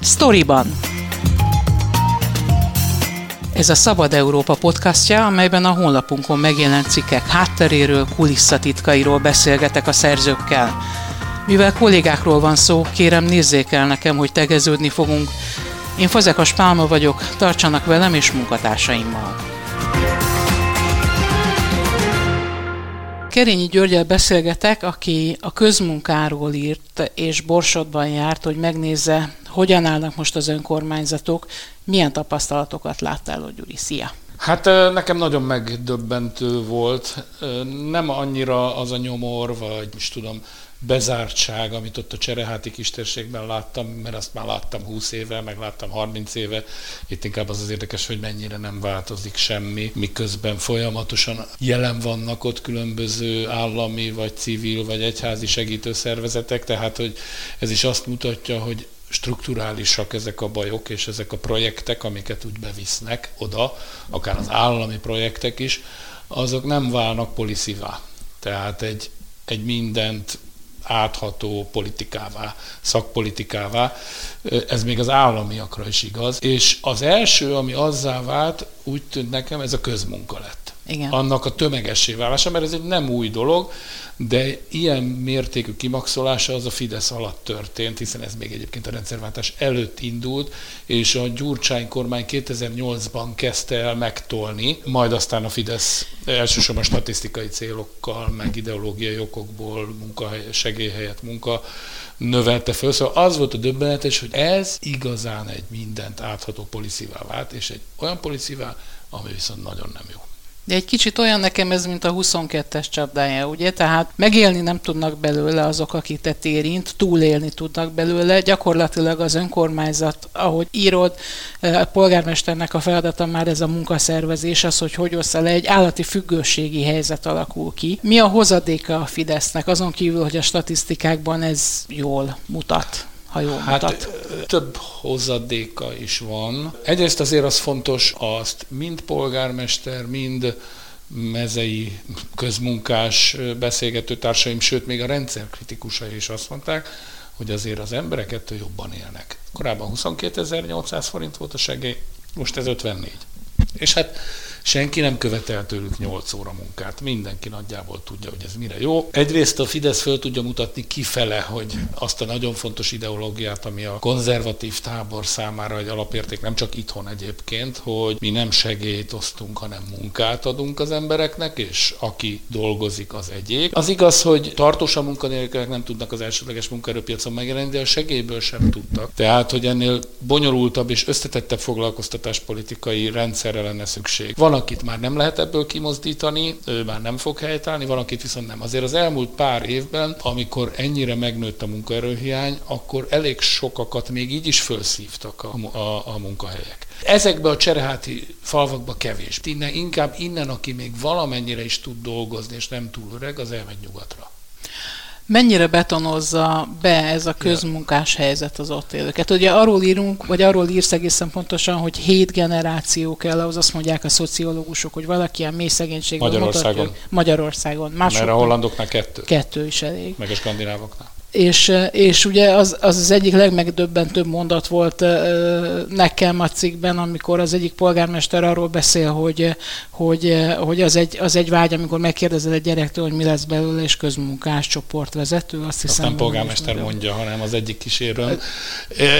Storyban. Ez a Szabad Európa podcastja, amelyben a honlapunkon megjelent cikkek hátteréről, kulisszatitkairól beszélgetek a szerzőkkel. Mivel kollégákról van szó, kérem nézzék el nekem, hogy tegeződni fogunk. Én Fazekas Pálma vagyok, tartsanak velem és munkatársaimmal. Kerényi Györgyel beszélgetek, aki a közmunkáról írt és Borsodban járt, hogy megnézze, hogyan állnak most az önkormányzatok, milyen tapasztalatokat láttál, Gyuri? Szia! Hát nekem nagyon megdöbbentő volt. Nem annyira az a nyomor, vagy most tudom, bezártság, amit ott a Csereháti kistérségben láttam, mert azt már láttam 20 éve, meg láttam 30 éve. Itt inkább az az érdekes, hogy mennyire nem változik semmi, miközben folyamatosan jelen vannak ott különböző állami, vagy civil, vagy egyházi segítőszervezetek, tehát hogy ez is azt mutatja, hogy strukturálisak ezek a bajok és ezek a projektek, amiket úgy bevisznek oda, akár az állami projektek is, azok nem válnak poliszivá. Tehát egy, egy mindent átható politikává, szakpolitikává. Ez még az államiakra is igaz. És az első, ami azzá vált, úgy tűnt nekem, ez a közmunka lett. Igen. Annak a tömegessé válása, mert ez egy nem új dolog, de ilyen mértékű kimaxolása az a Fidesz alatt történt, hiszen ez még egyébként a rendszerváltás előtt indult, és a Gyurcsány kormány 2008-ban kezdte el megtolni, majd aztán a Fidesz elsősorban statisztikai célokkal, meg ideológiai okokból munkahely, segélyhelyet munka növelte föl. Szóval az volt a döbbenetes, hogy ez igazán egy mindent átható policivá vált, és egy olyan policivá, ami viszont nagyon nem jó. De egy kicsit olyan nekem ez, mint a 22-es csapdája, ugye? Tehát megélni nem tudnak belőle azok, akiket érint, túlélni tudnak belőle. Gyakorlatilag az önkormányzat, ahogy írod, eh, a polgármesternek a feladata már ez a munkaszervezés, az, hogy hogy ossza le, egy állati függőségi helyzet alakul ki. Mi a hozadéka a Fidesznek, azon kívül, hogy a statisztikákban ez jól mutat? Ha jól hát, mutat. Több hozadéka is van. Egyrészt azért az fontos, azt mind polgármester, mind mezei közmunkás beszélgető társaim, sőt még a rendszer kritikusai is azt mondták, hogy azért az emberek ettől jobban élnek. Korábban 22.800 forint volt a segély, most ez 54. És hát senki nem követel tőlük 8 óra munkát. Mindenki nagyjából tudja, hogy ez mire jó. Egyrészt a Fidesz föl tudja mutatni kifele, hogy azt a nagyon fontos ideológiát, ami a konzervatív tábor számára egy alapérték, nem csak itthon egyébként, hogy mi nem segélyt osztunk, hanem munkát adunk az embereknek, és aki dolgozik, az egyéb. Az igaz, hogy tartósan munkanélkülek nem tudnak az elsődleges munkaerőpiacon megjelenni, de a segélyből sem tudtak. Tehát, hogy ennél bonyolultabb és összetettebb foglalkoztatáspolitikai rendszerre lenne szükség. Van, akit már nem lehet ebből kimozdítani, ő már nem fog helytállni, van, akit viszont nem. Azért az elmúlt pár évben, amikor ennyire megnőtt a munkaerőhiány, akkor elég sokakat még így is felszívtak a, a, a munkahelyek. Ezekbe a csereháti falvakba kevés. Innen, inkább innen, aki még valamennyire is tud dolgozni, és nem túl öreg, az elmegy nyugatra. Mennyire betonozza be ez a közmunkás helyzet az ott élőket? Ugye arról írunk, vagy arról írsz egészen pontosan, hogy hét generáció kell, ahhoz azt mondják a szociológusok, hogy valaki a mély szegénységben Magyarországon. Mutatja, Magyarországon. Mások Mert a hollandoknál kettő. Kettő is elég. Meg a skandinávoknál. És, és ugye az, az az egyik legmegdöbbentőbb mondat volt nekem a cikkben, amikor az egyik polgármester arról beszél, hogy, hogy, hogy az, egy, az egy vágy, amikor megkérdezed egy gyerektől, hogy mi lesz belőle, és közmunkás csoportvezető, azt hiszem. Azt nem polgármester mondja, hanem az egyik kísérő.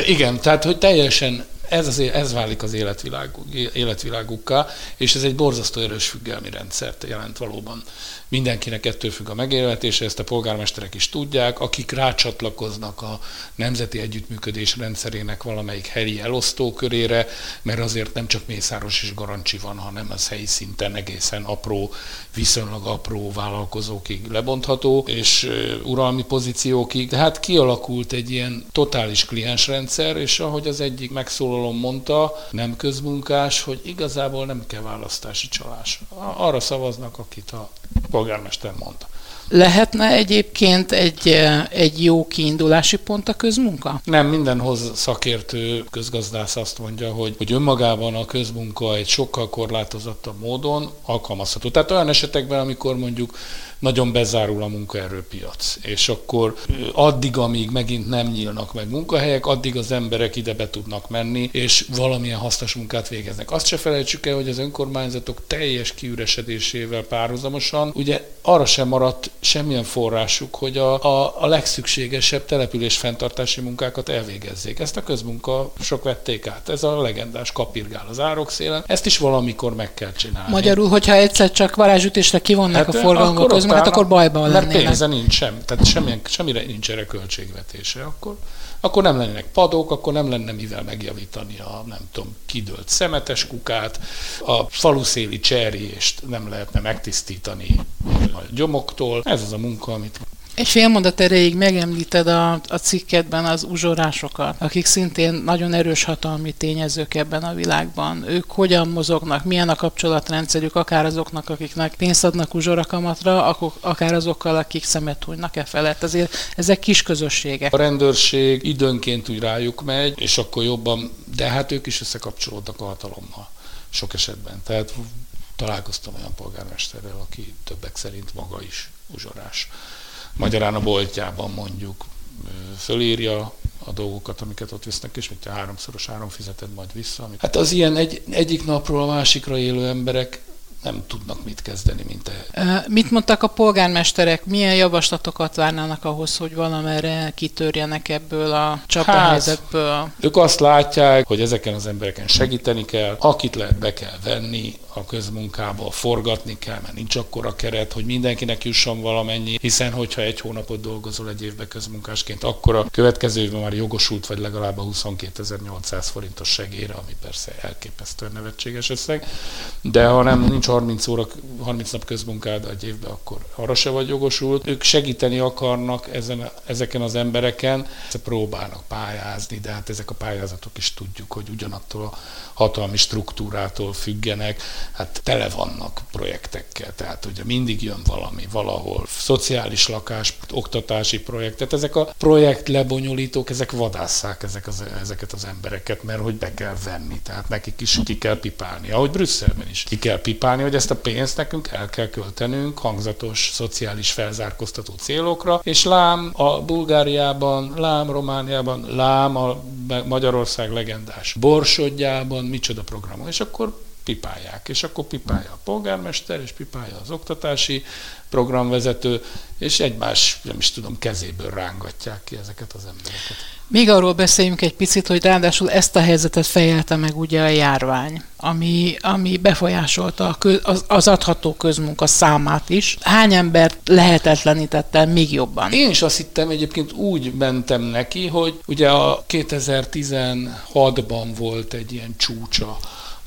Igen, tehát hogy teljesen ez, az, ez válik az életvilág, életvilágukká, és ez egy borzasztó erős függelmi rendszert jelent valóban. Mindenkinek ettől függ a megélhetése, ezt a polgármesterek is tudják, akik rácsatlakoznak a Nemzeti Együttműködés rendszerének valamelyik helyi elosztókörére, mert azért nem csak Mészáros és Garancsi van, hanem az helyi szinten egészen apró, viszonylag apró vállalkozókig lebontható, és uralmi pozíciókig. Tehát kialakult egy ilyen totális kliensrendszer, és ahogy az egyik megszólalom mondta, nem közmunkás, hogy igazából nem kell választási csalás. Arra szavaznak, akit a polgármester mondta. Lehetne egyébként egy, egy jó kiindulási pont a közmunka? Nem, mindenhoz szakértő közgazdász azt mondja, hogy, hogy önmagában a közmunka egy sokkal korlátozottabb módon alkalmazható. Tehát olyan esetekben, amikor mondjuk nagyon bezárul a munkaerőpiac. És akkor addig, amíg megint nem nyílnak meg munkahelyek, addig az emberek ide be tudnak menni, és valamilyen hasznos munkát végeznek. Azt se felejtsük el, hogy az önkormányzatok teljes kiüresedésével párhuzamosan, ugye arra sem maradt semmilyen forrásuk, hogy a, a, a legszükségesebb település fenntartási munkákat elvégezzék. Ezt a közmunka sok vették át. Ez a legendás kapirgál az árok szélen. Ezt is valamikor meg kell csinálni. Magyarul, hogyha egyszer csak varázsütésre kivonnak hát, a forgalomba mert hát akkor bajban lennének. Mert pénze nincs sem, tehát semmilyen, semmire nincs erre költségvetése, akkor, akkor nem lennének padok, akkor nem lenne mivel megjavítani a nem tudom, kidőlt szemetes kukát, a faluszéli cserjést nem lehetne megtisztítani a gyomoktól. Ez az a munka, amit egy fél mondat erejéig megemlíted a, a cikketben az uzsorásokat, akik szintén nagyon erős hatalmi tényezők ebben a világban. Ők hogyan mozognak, milyen a kapcsolatrendszerük, akár azoknak, akiknek pénzt adnak uzsorakamatra, akár azokkal, akik szemet hunynak e felett. Ezért ezek kis közösségek. A rendőrség időnként úgy rájuk megy, és akkor jobban, de hát ők is összekapcsolódnak a hatalommal sok esetben. Tehát találkoztam olyan polgármesterrel, aki többek szerint maga is uzsorás magyarán a boltjában mondjuk fölírja a dolgokat, amiket ott visznek, és mint a háromszoros áron fizeted majd vissza. Amit... Hát az ilyen egy, egyik napról a másikra élő emberek nem tudnak mit kezdeni, mint e. Mit mondtak a polgármesterek? Milyen javaslatokat várnának ahhoz, hogy valamerre kitörjenek ebből a csapdahelyzetből? Hát, ők azt látják, hogy ezeken az embereken segíteni kell, akit lehet be kell venni, a közmunkába forgatni kell, mert nincs akkora keret, hogy mindenkinek jusson valamennyi, hiszen hogyha egy hónapot dolgozol egy évbe közmunkásként, akkor a következő évben már jogosult vagy legalább a 22.800 forintos segélyre, ami persze elképesztően nevetséges összeg, de ha nem nincs 30 óra, 30 nap közmunkád egy évben, akkor arra se vagy jogosult. Ők segíteni akarnak ezen, ezeken az embereken, próbálnak pályázni, de hát ezek a pályázatok is tudjuk, hogy ugyanattól a hatalmi struktúrától függenek, hát tele vannak projektekkel, tehát ugye mindig jön valami valahol, szociális lakás, oktatási projektet, ezek a projekt lebonyolítók, ezek vadásszák ezek az, ezeket az embereket, mert hogy be kell venni, tehát nekik is ki kell pipálni, ahogy Brüsszelben is ki kell pipálni, hogy ezt a pénzt nekünk el kell költenünk hangzatos, szociális felzárkóztató célokra, és lám a Bulgáriában, lám Romániában, lám a Magyarország legendás Borsodjában, micsoda programon, és akkor pipálják. És akkor pipálja a polgármester, és pipálja az oktatási programvezető, és egymás, nem is tudom, kezéből rángatják ki ezeket az embereket. Még arról beszéljünk egy picit, hogy ráadásul ezt a helyzetet fejelte meg ugye a járvány, ami, ami befolyásolta a köz, az, az adható közmunka számát is. Hány embert lehetetlenítette még jobban? Én is azt hittem, egyébként úgy mentem neki, hogy ugye a 2016-ban volt egy ilyen csúcsa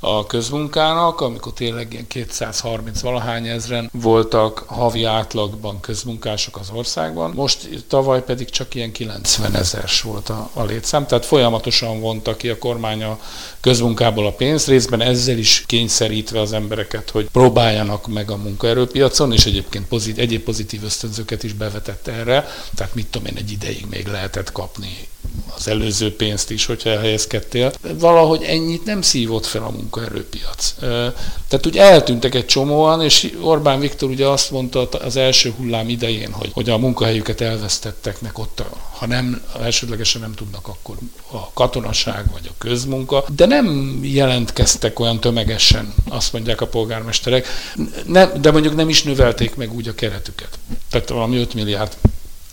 a közmunkának, amikor tényleg ilyen 230 valahány ezren voltak havi átlagban közmunkások az országban. Most tavaly pedig csak ilyen 90 ezers volt a, a létszám, tehát folyamatosan vonta ki a kormány a közmunkából a pénzt, részben ezzel is kényszerítve az embereket, hogy próbáljanak meg a munkaerőpiacon, és egyébként pozit, egyéb pozitív ösztönzőket is bevetett erre, tehát mit tudom én, egy ideig még lehetett kapni az előző pénzt is, hogyha elhelyezkedtél. Valahogy ennyit nem szívott fel a munkaerőpiac. Tehát úgy eltűntek egy csomóan, és Orbán Viktor ugye azt mondta az első hullám idején, hogy, hogy a munkahelyüket elvesztettek, meg ott, ha nem, elsődlegesen nem tudnak, akkor a katonaság vagy a közmunka, de nem jelentkeztek olyan tömegesen, azt mondják a polgármesterek, nem, de mondjuk nem is növelték meg úgy a keretüket. Tehát valami 5 milliárd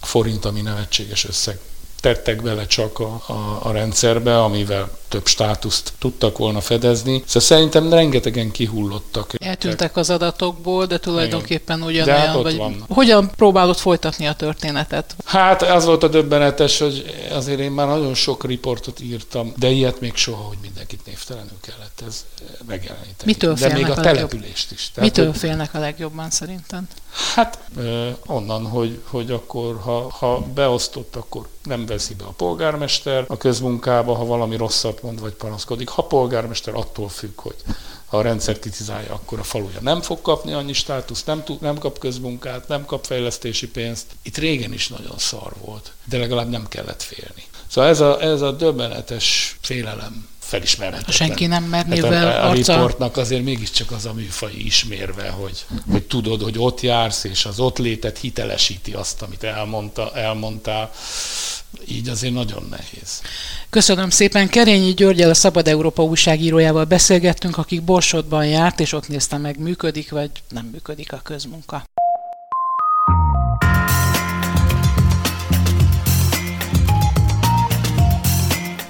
forint, ami nevetséges összeg tettek bele csak a, a, a rendszerbe, amivel több státuszt tudtak volna fedezni. Szóval szerintem rengetegen kihullottak. Eltűntek az adatokból, de tulajdonképpen ugyanolyan. De hát vagy vannak. Hogyan próbálod folytatni a történetet? Hát az volt a döbbenetes, hogy azért én már nagyon sok riportot írtam, de ilyet még soha, hogy mindenkit névtelenül kellett ez megjeleníteni. Mitől de még a, a települést is. Tehát, Mitől hogy... félnek a legjobban szerintem? Hát onnan, hogy, hogy akkor ha, ha beosztott, akkor nem veszi be a polgármester a közmunkába, ha valami rosszat mond vagy panaszkodik. Ha polgármester attól függ, hogy ha a rendszer kritizálja, akkor a faluja nem fog kapni annyi státuszt, nem, tud, nem kap közmunkát, nem kap fejlesztési pénzt. Itt régen is nagyon szar volt, de legalább nem kellett félni. Szóval ez a, ez a döbbenetes félelem felismerhetetlen. Senki nem mer hát a, a riportnak azért mégiscsak az a műfai ismérve, hogy, hogy tudod, hogy ott jársz, és az ott létet hitelesíti azt, amit elmondta, elmondtál. Így azért nagyon nehéz. Köszönöm szépen. Kerényi Györgyel, a Szabad Európa újságírójával beszélgettünk, akik Borsodban járt, és ott nézte meg, működik vagy nem működik a közmunka.